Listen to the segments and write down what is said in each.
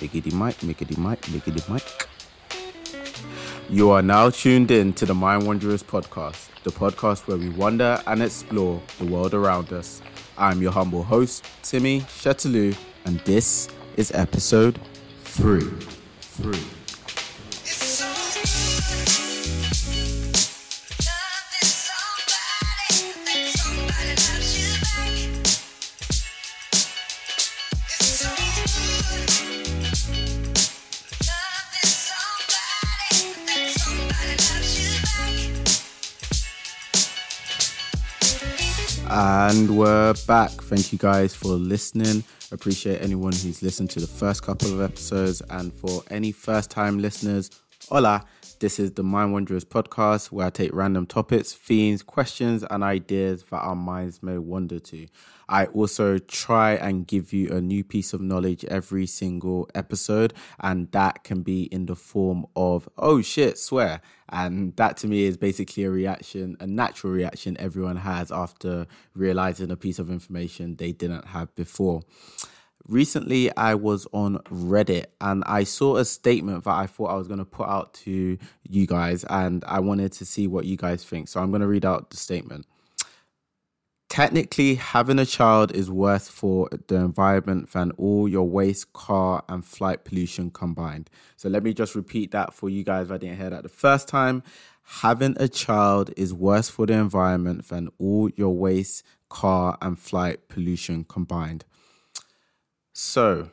Mickety Mike, Mickety Mike, Mickety Mike. You are now tuned in to the Mind Wanderers podcast, the podcast where we wander and explore the world around us. I'm your humble host, Timi Chatelou, and this is episode three. Three. And we're back. Thank you guys for listening. Appreciate anyone who's listened to the first couple of episodes. And for any first time listeners, hola. This is the Mind Wanderers podcast where I take random topics, themes, questions, and ideas that our minds may wander to. I also try and give you a new piece of knowledge every single episode, and that can be in the form of, oh shit, swear. And that to me is basically a reaction, a natural reaction everyone has after realizing a piece of information they didn't have before recently I was on Reddit and I saw a statement that I thought I was going to put out to you guys and I wanted to see what you guys think. So I'm going to read out the statement. Technically, having a child is worse for the environment than all your waste, car, and flight pollution combined. So, let me just repeat that for you guys if I didn't hear that the first time. Having a child is worse for the environment than all your waste, car, and flight pollution combined. So,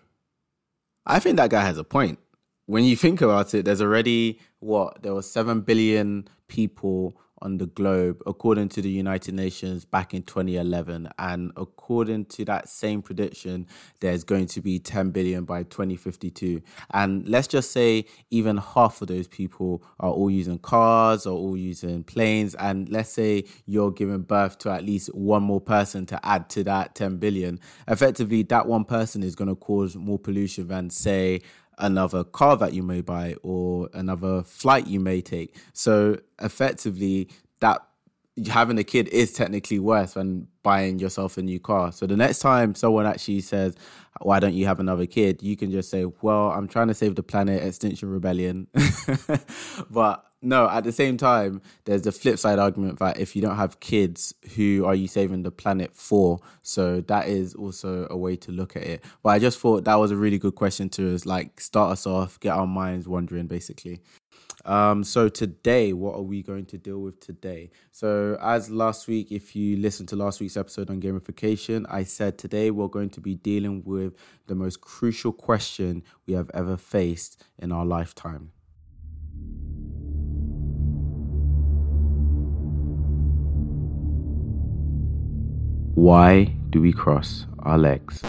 I think that guy has a point. When you think about it, there's already what there were seven billion people on the globe, according to the United Nations back in 2011. And according to that same prediction, there's going to be 10 billion by 2052. And let's just say even half of those people are all using cars or all using planes. And let's say you're giving birth to at least one more person to add to that 10 billion. Effectively, that one person is going to cause more pollution than, say, another car that you may buy or another flight you may take. So effectively, that having a kid is technically worse than buying yourself a new car. So the next time someone actually says, "Why don't you have another kid?" you can just say, "Well, I'm trying to save the planet, Extinction Rebellion." but no, at the same time, there's the flip side argument that if you don't have kids, who are you saving the planet for? So that is also a way to look at it. But I just thought that was a really good question to us, like start us off, get our minds wandering basically. Um, so today, what are we going to deal with today? So as last week, if you listened to last week's episode on gamification, I said today we're going to be dealing with the most crucial question we have ever faced in our lifetime. Why do we cross our legs?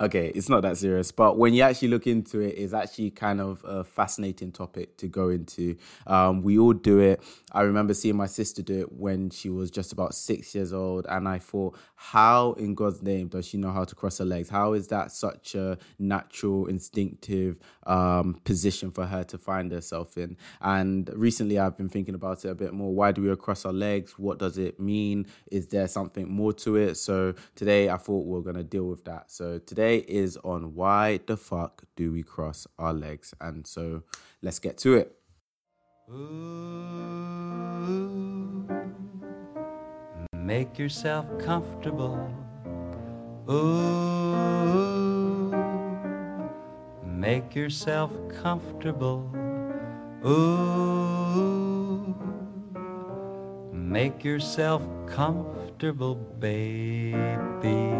Okay, it's not that serious, but when you actually look into it, it's actually kind of a fascinating topic to go into. Um, we all do it. I remember seeing my sister do it when she was just about six years old, and I thought, how in God's name does she know how to cross her legs? How is that such a natural, instinctive um, position for her to find herself in? And recently, I've been thinking about it a bit more. Why do we cross our legs? What does it mean? Is there something more to it? So today, I thought we we're going to deal with that. So today is on why the fuck do we cross our legs? And so let's get to it. Ooh, make yourself comfortable. Ooh, make yourself comfortable. Ooh, make yourself comfortable, baby.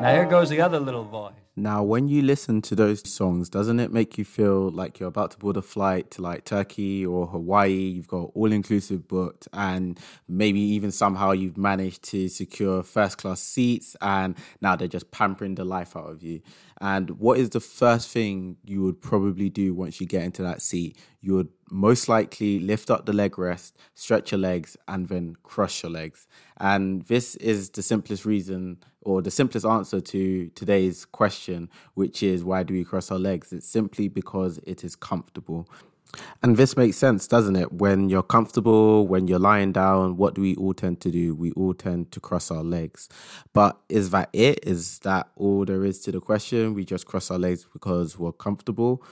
Now here goes the other little voice. Now, when you listen to those songs, doesn't it make you feel like you're about to board a flight to like Turkey or Hawaii? You've got all inclusive booked, and maybe even somehow you've managed to secure first class seats, and now they're just pampering the life out of you. And what is the first thing you would probably do once you get into that seat? You would most likely lift up the leg rest, stretch your legs, and then cross your legs. And this is the simplest reason or the simplest answer to today's question, which is why do we cross our legs? It's simply because it is comfortable. And this makes sense, doesn't it? When you're comfortable, when you're lying down, what do we all tend to do? We all tend to cross our legs. But is that it? Is that all there is to the question? We just cross our legs because we're comfortable?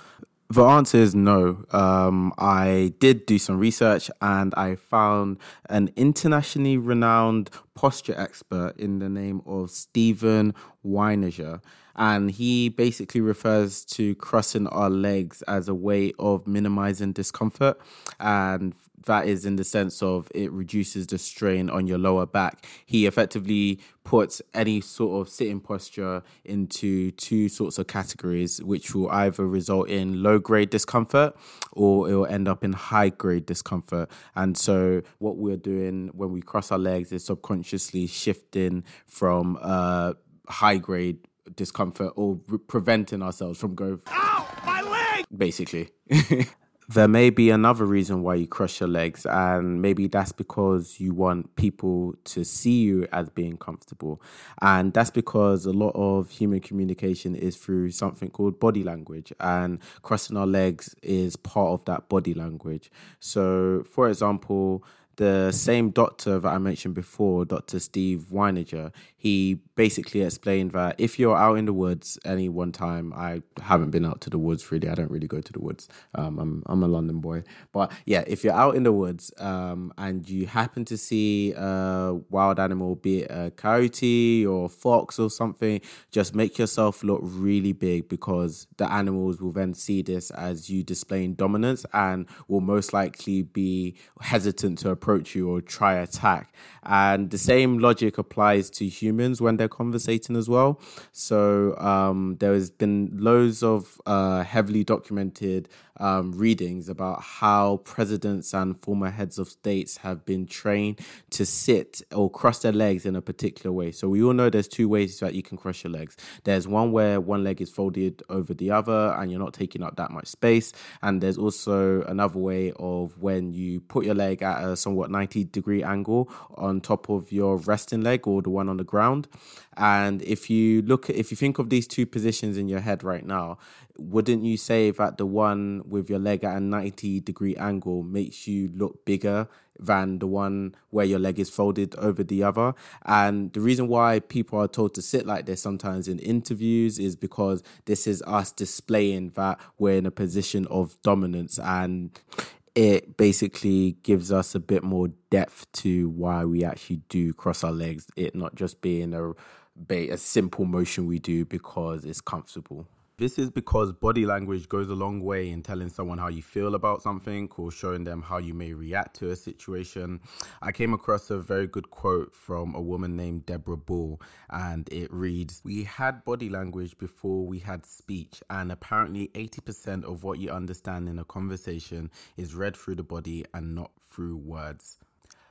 The answer is no. Um, I did do some research and I found an internationally renowned posture expert in the name of Steven Weiniger. And he basically refers to crossing our legs as a way of minimizing discomfort. And that is in the sense of it reduces the strain on your lower back. He effectively puts any sort of sitting posture into two sorts of categories, which will either result in low grade discomfort or it will end up in high grade discomfort. And so, what we're doing when we cross our legs is subconsciously shifting from uh, high grade discomfort or re- preventing ourselves from going, ow, my leg, basically. there may be another reason why you cross your legs, and maybe that's because you want people to see you as being comfortable. And that's because a lot of human communication is through something called body language, and crossing our legs is part of that body language. So, for example, the same doctor that I mentioned before, Dr. Steve Weiniger, he basically explained that if you're out in the woods any one time, I haven't been out to the woods really. I don't really go to the woods. Um, I'm I'm a London boy, but yeah, if you're out in the woods um, and you happen to see a wild animal, be it a coyote or fox or something, just make yourself look really big because the animals will then see this as you displaying dominance and will most likely be hesitant to approach approach you or try attack. And the same logic applies to humans when they're conversating as well. So um, there has been loads of uh, heavily documented um, readings about how presidents and former heads of states have been trained to sit or cross their legs in a particular way. So we all know there's two ways that you can cross your legs. There's one where one leg is folded over the other and you're not taking up that much space. And there's also another way of when you put your leg at a somewhat 90 degree angle on top of your resting leg or the one on the ground. And if you look, at if you think of these two positions in your head right now, wouldn't you say that the one with your leg at a 90 degree angle makes you look bigger than the one where your leg is folded over the other? And the reason why people are told to sit like this sometimes in interviews is because this is us displaying that we're in a position of dominance and it basically gives us a bit more depth to why we actually do cross our legs, it not just being a a simple motion we do because it's comfortable. This is because body language goes a long way in telling someone how you feel about something or showing them how you may react to a situation. I came across a very good quote from a woman named Deborah Bull, and it reads We had body language before we had speech, and apparently 80% of what you understand in a conversation is read through the body and not through words.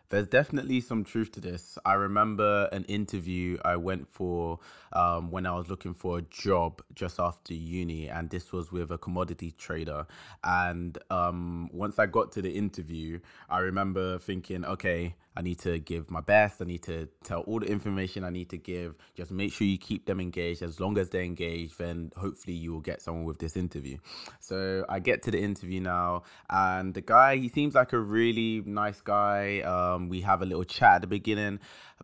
There's definitely some truth to this. I remember an interview I went for um, when I was looking for a job just after uni, and this was with a commodity trader. And um, once I got to the interview, I remember thinking, okay, I need to give my best. I need to tell all the information I need to give. Just make sure you keep them engaged. As long as they're engaged, then hopefully you will get someone with this interview. So I get to the interview now, and the guy, he seems like a really nice guy. Um, we have a little chat at the beginning,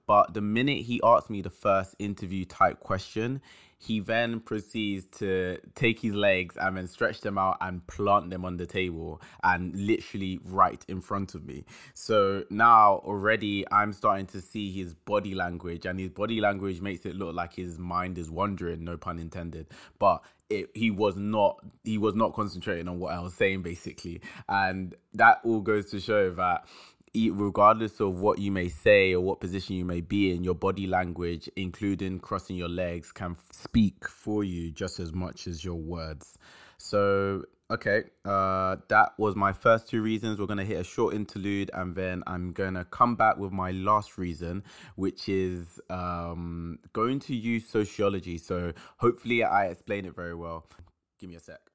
but the minute he asked me the first interview type question, he then proceeds to take his legs and then stretch them out and plant them on the table and literally right in front of me. So now already I'm starting to see his body language, and his body language makes it look like his mind is wandering, no pun intended. But it, he was not he was not concentrating on what I was saying basically, and that all goes to show that regardless of what you may say or what position you may be in, your body language, including crossing your legs, can speak for you just as much as your words. So, okay, uh, that was my first two reasons. We're going to hit a short interlude and then I'm going to come back with my last reason, which is um, going to use sociology. So, hopefully, I explain it very well. Give me a sec.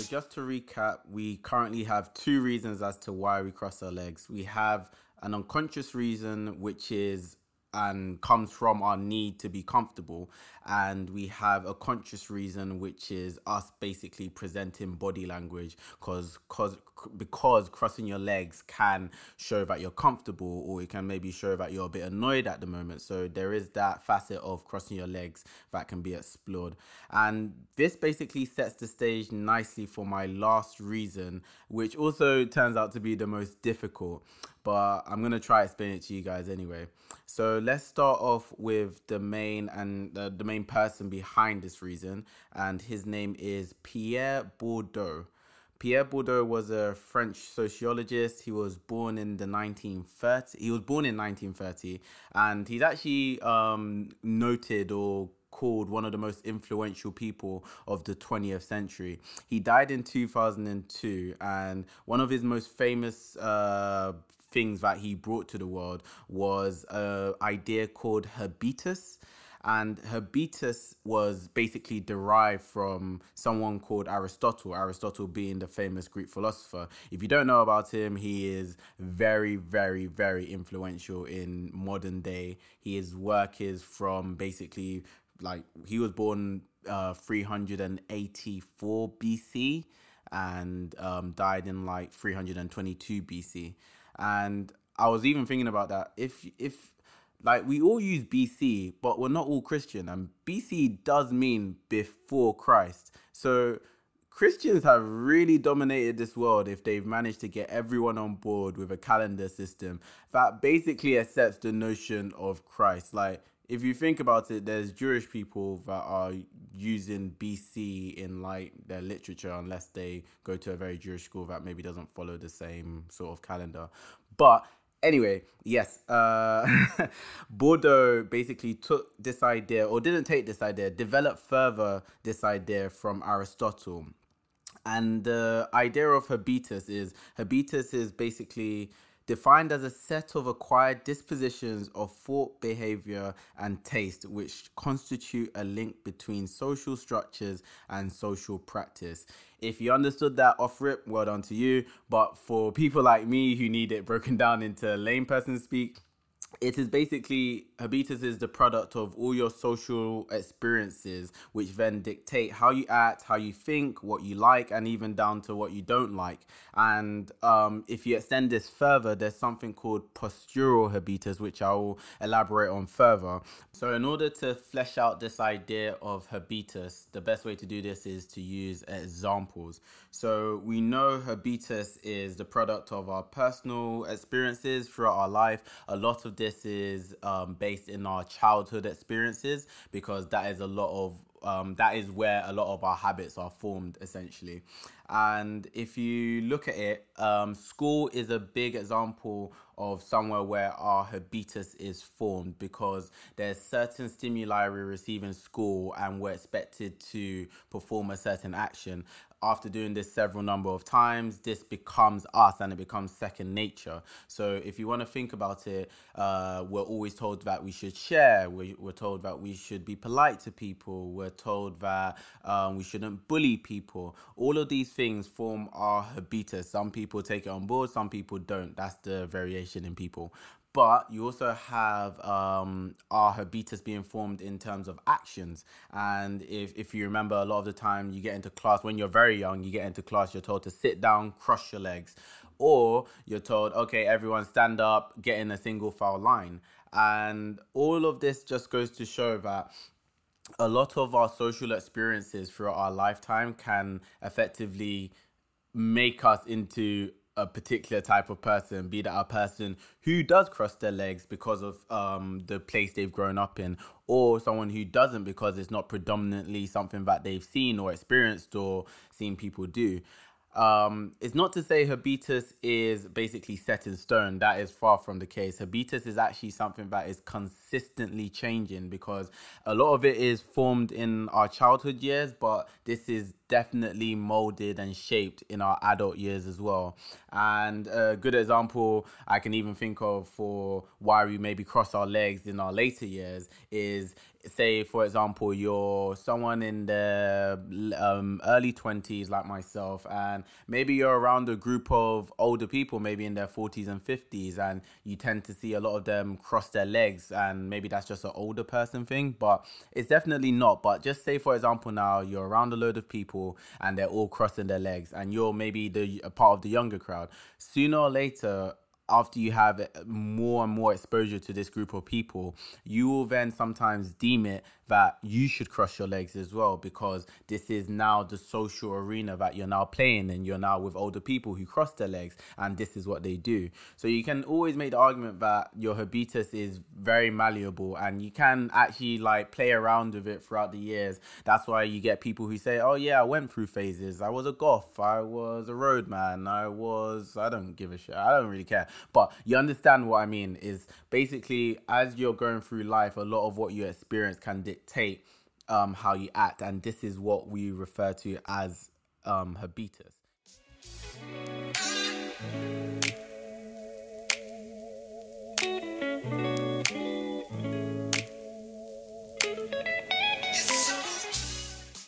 Just to recap, we currently have two reasons as to why we cross our legs. We have an unconscious reason, which is and comes from our need to be comfortable. And we have a conscious reason which is us basically presenting body language because cause, because crossing your legs can show that you're comfortable or it can maybe show that you're a bit annoyed at the moment. So there is that facet of crossing your legs that can be explored. And this basically sets the stage nicely for my last reason which also turns out to be the most difficult but I'm gonna try explain it to you guys anyway. So let's start off with the main and uh, the main person behind this reason, and his name is Pierre Bourdieu. Pierre Bourdieu was a French sociologist. He was born in the 1930s. He was born in 1930, and he's actually um, noted or called one of the most influential people of the 20th century. He died in 2002, and one of his most famous uh, things that he brought to the world was an idea called habitus and habitus was basically derived from someone called Aristotle. Aristotle being the famous Greek philosopher. If you don't know about him, he is very, very, very influential in modern day. His work is from basically like he was born uh, 384 BC and um, died in like 322 BC. And I was even thinking about that. If if like we all use BC, but we're not all Christian, and BC does mean before Christ. So Christians have really dominated this world if they've managed to get everyone on board with a calendar system that basically accepts the notion of Christ. Like if you think about it, there's Jewish people that are using BC in like their literature, unless they go to a very Jewish school that maybe doesn't follow the same sort of calendar. But anyway, yes, uh, Bourdieu basically took this idea, or didn't take this idea, developed further this idea from Aristotle. And the idea of habitus is habitus is basically defined as a set of acquired dispositions of thought, behavior, and taste, which constitute a link between social structures and social practice. If you understood that off rip, well done to you. But for people like me who need it broken down into lame person speak, it is basically habitus is the product of all your social experiences which then dictate how you act how you think what you like and even down to what you don't like. And um, if you extend this further there's something called postural habitus which i will elaborate on further. So in order to flesh out this idea of habitus the best way to do this is to use examples. So we know habitus is the product of our personal experiences throughout our life. A lot of this is um, based in our childhood experiences because that is a lot of um, that is where a lot of our habits are formed essentially. And if you look at it, um, school is a big example of somewhere where our habitus is formed because there's certain stimuli we receive in school and we're expected to perform a certain action after doing this several number of times, this becomes us and it becomes second nature. So if you want to think about it, uh, we're always told that we should share. We, are told that we should be polite to people. We're told that um, we shouldn't bully people. All of these things form our habitus. Some people take it on board, some people don't. That's the variation in people but you also have um, our habitus being formed in terms of actions. And if, if you remember, a lot of the time you get into class when you're very young, you get into class, you're told to sit down, cross your legs, or you're told, okay, everyone stand up, get in a single file line. And all of this just goes to show that a lot of our social experiences throughout our lifetime can effectively make us into a particular type of person, be that a person who does cross their legs because of um, the place they've grown up in, or someone who doesn't because it's not predominantly something that they've seen or experienced or seen people do. Um, it's not to say habitus is basically set in stone. That is far from the case. Habitus is actually something that is consistently changing because a lot of it is formed in our childhood years, but this is definitely molded and shaped in our adult years as well. And a good example I can even think of for why we maybe cross our legs in our later years is say for example you're someone in the um, early 20s like myself and maybe you're around a group of older people maybe in their 40s and 50s and you tend to see a lot of them cross their legs and maybe that's just an older person thing but it's definitely not but just say for example now you're around a load of people and they're all crossing their legs and you're maybe the a part of the younger crowd. Sooner or later after you have eh, more and more exposure to this group of people, you will then sometimes deem it that you should cross your legs as well because this is now the social arena that you're now playing and you're now with older people who cross their legs and this is what they do. So you can always make the argument that your habitus is very malleable and you can actually like play around with it throughout the years. That's why you get people who say, "Oh yeah, I went through phases. I was a goth, I was a roadman, I was I don't give a shit. I don't really care." But you understand what I mean is basically as you're going through life, a lot of what you experience can dictate um, how you act, and this is what we refer to as um, habitus.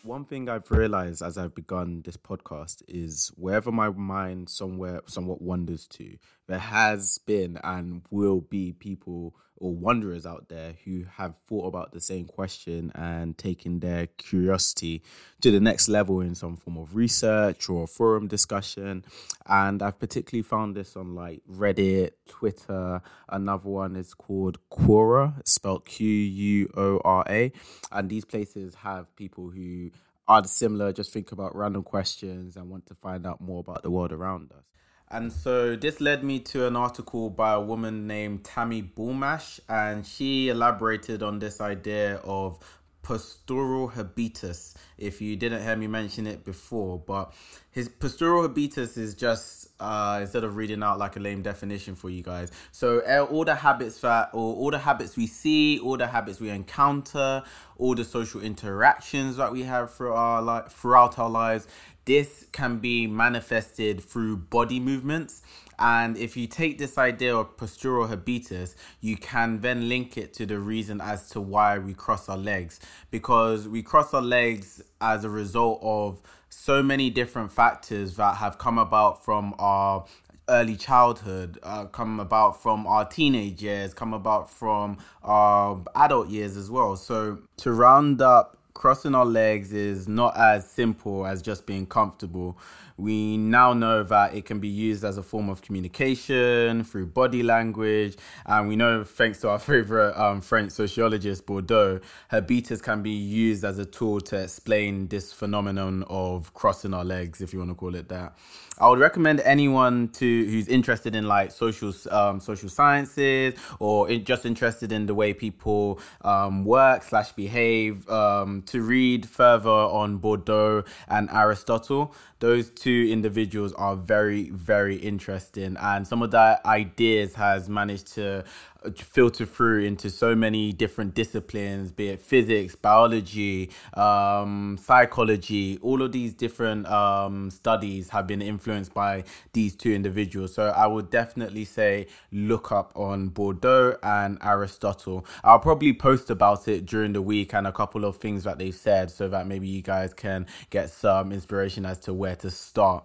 One thing I've realized as I've begun this podcast is wherever my mind somewhere somewhat wanders to, there has been and will be people or wanderers out there who have thought about the same question and taken their curiosity to the next level in some form of research or forum discussion. And I've particularly found this on like Reddit, Twitter. Another one is called Quora, spelled Q U O R A. And these places have people who are similar, just think about random questions and want to find out more about the world around us. And so this led me to an article by a woman named Tammy Bulmash, and she elaborated on this idea of postural habitus. If you didn't hear me mention it before, but his postural habitus is just uh, instead of reading out like a lame definition for you guys. So uh, all the habits that, or all the habits we see, all the habits we encounter, all the social interactions that we have through our life, throughout our lives, this can be manifested through body movements. And if you take this idea of postural habitus, you can then link it to the reason as to why we cross our legs. Because we cross our legs as a result of so many different factors that have come about from our early childhood, uh, come about from our teenage years, come about from our adult years as well. So to round up crossing our legs is not as simple as just being comfortable. We now know that it can be used as a form of communication through body language. And we know, thanks to our favorite um, French sociologist, Bourdieu, habitus can be used as a tool to explain this phenomenon of crossing our legs, if you want to call it that. I would recommend anyone to who's interested in like social um, social sciences or just interested in the way people um, work slash behave um, to read further on Bourdieu and Aristotle. Those two individuals are very very interesting, and some of the ideas has managed to filter through into so many different disciplines, be it physics, biology, um, psychology. All of these different um, studies have been influenced by these two individuals. So I would definitely say look up on Bourdieu and Aristotle. I'll probably post about it during the week and a couple of things that they've said so that maybe you guys can get some inspiration as to where to start.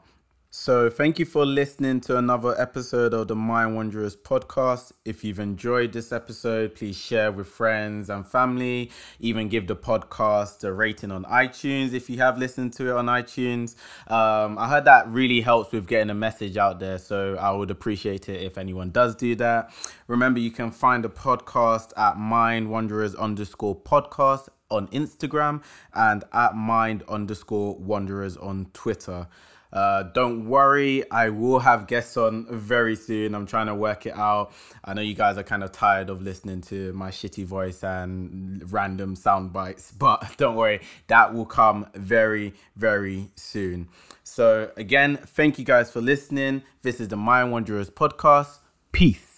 So, thank you for listening to another episode of the Mind Wanderers podcast. If you've enjoyed this episode, please share with friends and family. Even give the podcast a rating on iTunes if you have listened to it on iTunes. Um, I heard that really helps with getting a message out there, so I would appreciate it if anyone does do that. Remember, you can find the podcast at Mind Wanderers underscore podcast on Instagram and at Mind underscore Wanderers on Twitter. Uh, don't worry, I will have guests on very soon. I'm trying to work it out. I know you guys are kind of tired of listening to my shitty voice and random sound bites, but don't worry, that will come very, very soon. So, again, thank you guys for listening. This is the Mind Wanderers podcast. Peace.